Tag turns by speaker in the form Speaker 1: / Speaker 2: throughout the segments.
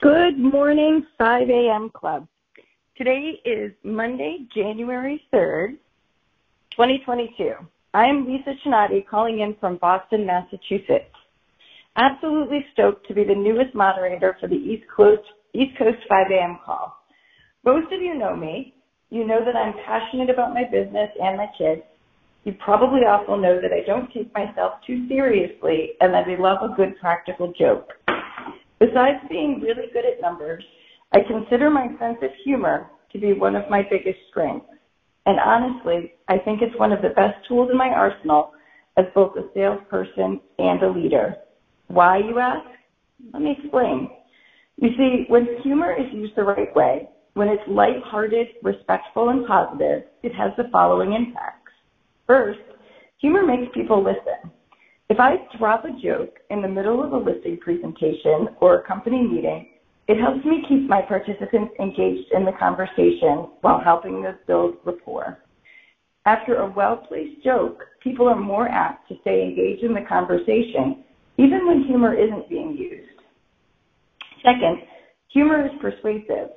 Speaker 1: Good morning, 5 a.m. Club. Today is Monday, January 3rd, 2022. I am Lisa Chinati calling in from Boston, Massachusetts. Absolutely stoked to be the newest moderator for the East Coast, East Coast 5 a.m. call. Most of you know me. You know that I'm passionate about my business and my kids. You probably also know that I don't take myself too seriously and that I love a good practical joke. Besides being really good at numbers, I consider my sense of humor to be one of my biggest strengths. And honestly, I think it's one of the best tools in my arsenal as both a salesperson and a leader. Why, you ask? Let me explain. You see, when humor is used the right way, when it's light-hearted, respectful, and positive, it has the following impacts. First, humor makes people listen. If I drop a joke in the middle of a listing presentation or a company meeting, it helps me keep my participants engaged in the conversation while helping us build rapport. After a well-placed joke, people are more apt to stay engaged in the conversation, even when humor isn't being used. Second, humor is persuasive.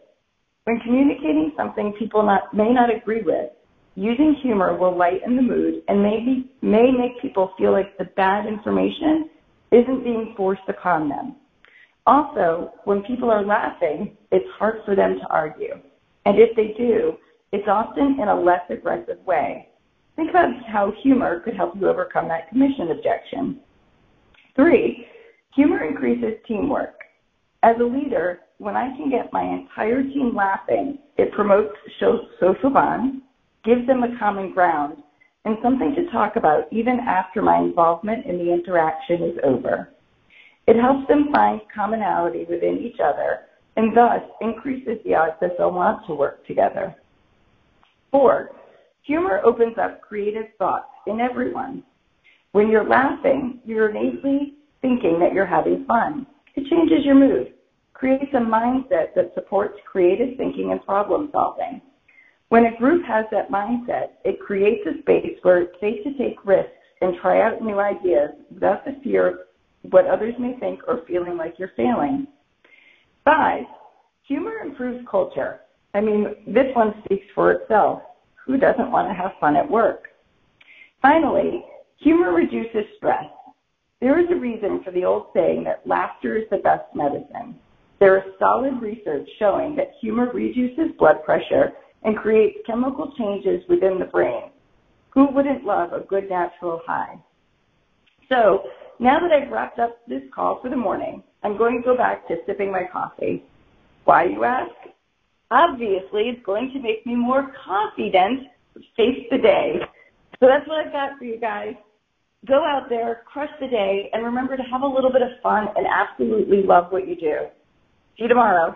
Speaker 1: When communicating something people not, may not agree with, Using humor will lighten the mood and maybe may make people feel like the bad information isn't being forced upon them. Also, when people are laughing, it's hard for them to argue. And if they do, it's often in a less aggressive way. Think about how humor could help you overcome that commission objection. Three, humor increases teamwork. As a leader, when I can get my entire team laughing, it promotes social bonds, gives them a common ground, and something to talk about even after my involvement in the interaction is over. It helps them find commonality within each other and thus increases the odds that they'll want to work together. Four, humor opens up creative thoughts in everyone. When you're laughing, you're innately thinking that you're having fun. It changes your mood, creates a mindset that supports creative thinking and problem solving. When a group has that mindset, it creates a space where it's safe to take risks and try out new ideas without the fear of what others may think or feeling like you're failing. Five, humor improves culture. I mean, this one speaks for itself. Who doesn't want to have fun at work? Finally, humor reduces stress. There is a reason for the old saying that laughter is the best medicine. There is solid research showing that humor reduces blood pressure and creates chemical changes within the brain. Who wouldn't love a good natural high? So now that I've wrapped up this call for the morning, I'm going to go back to sipping my coffee. Why, you ask? Obviously, it's going to make me more confident to face the day. So that's what I've got for you guys. Go out there, crush the day, and remember to have a little bit of fun and absolutely love what you do. See you tomorrow.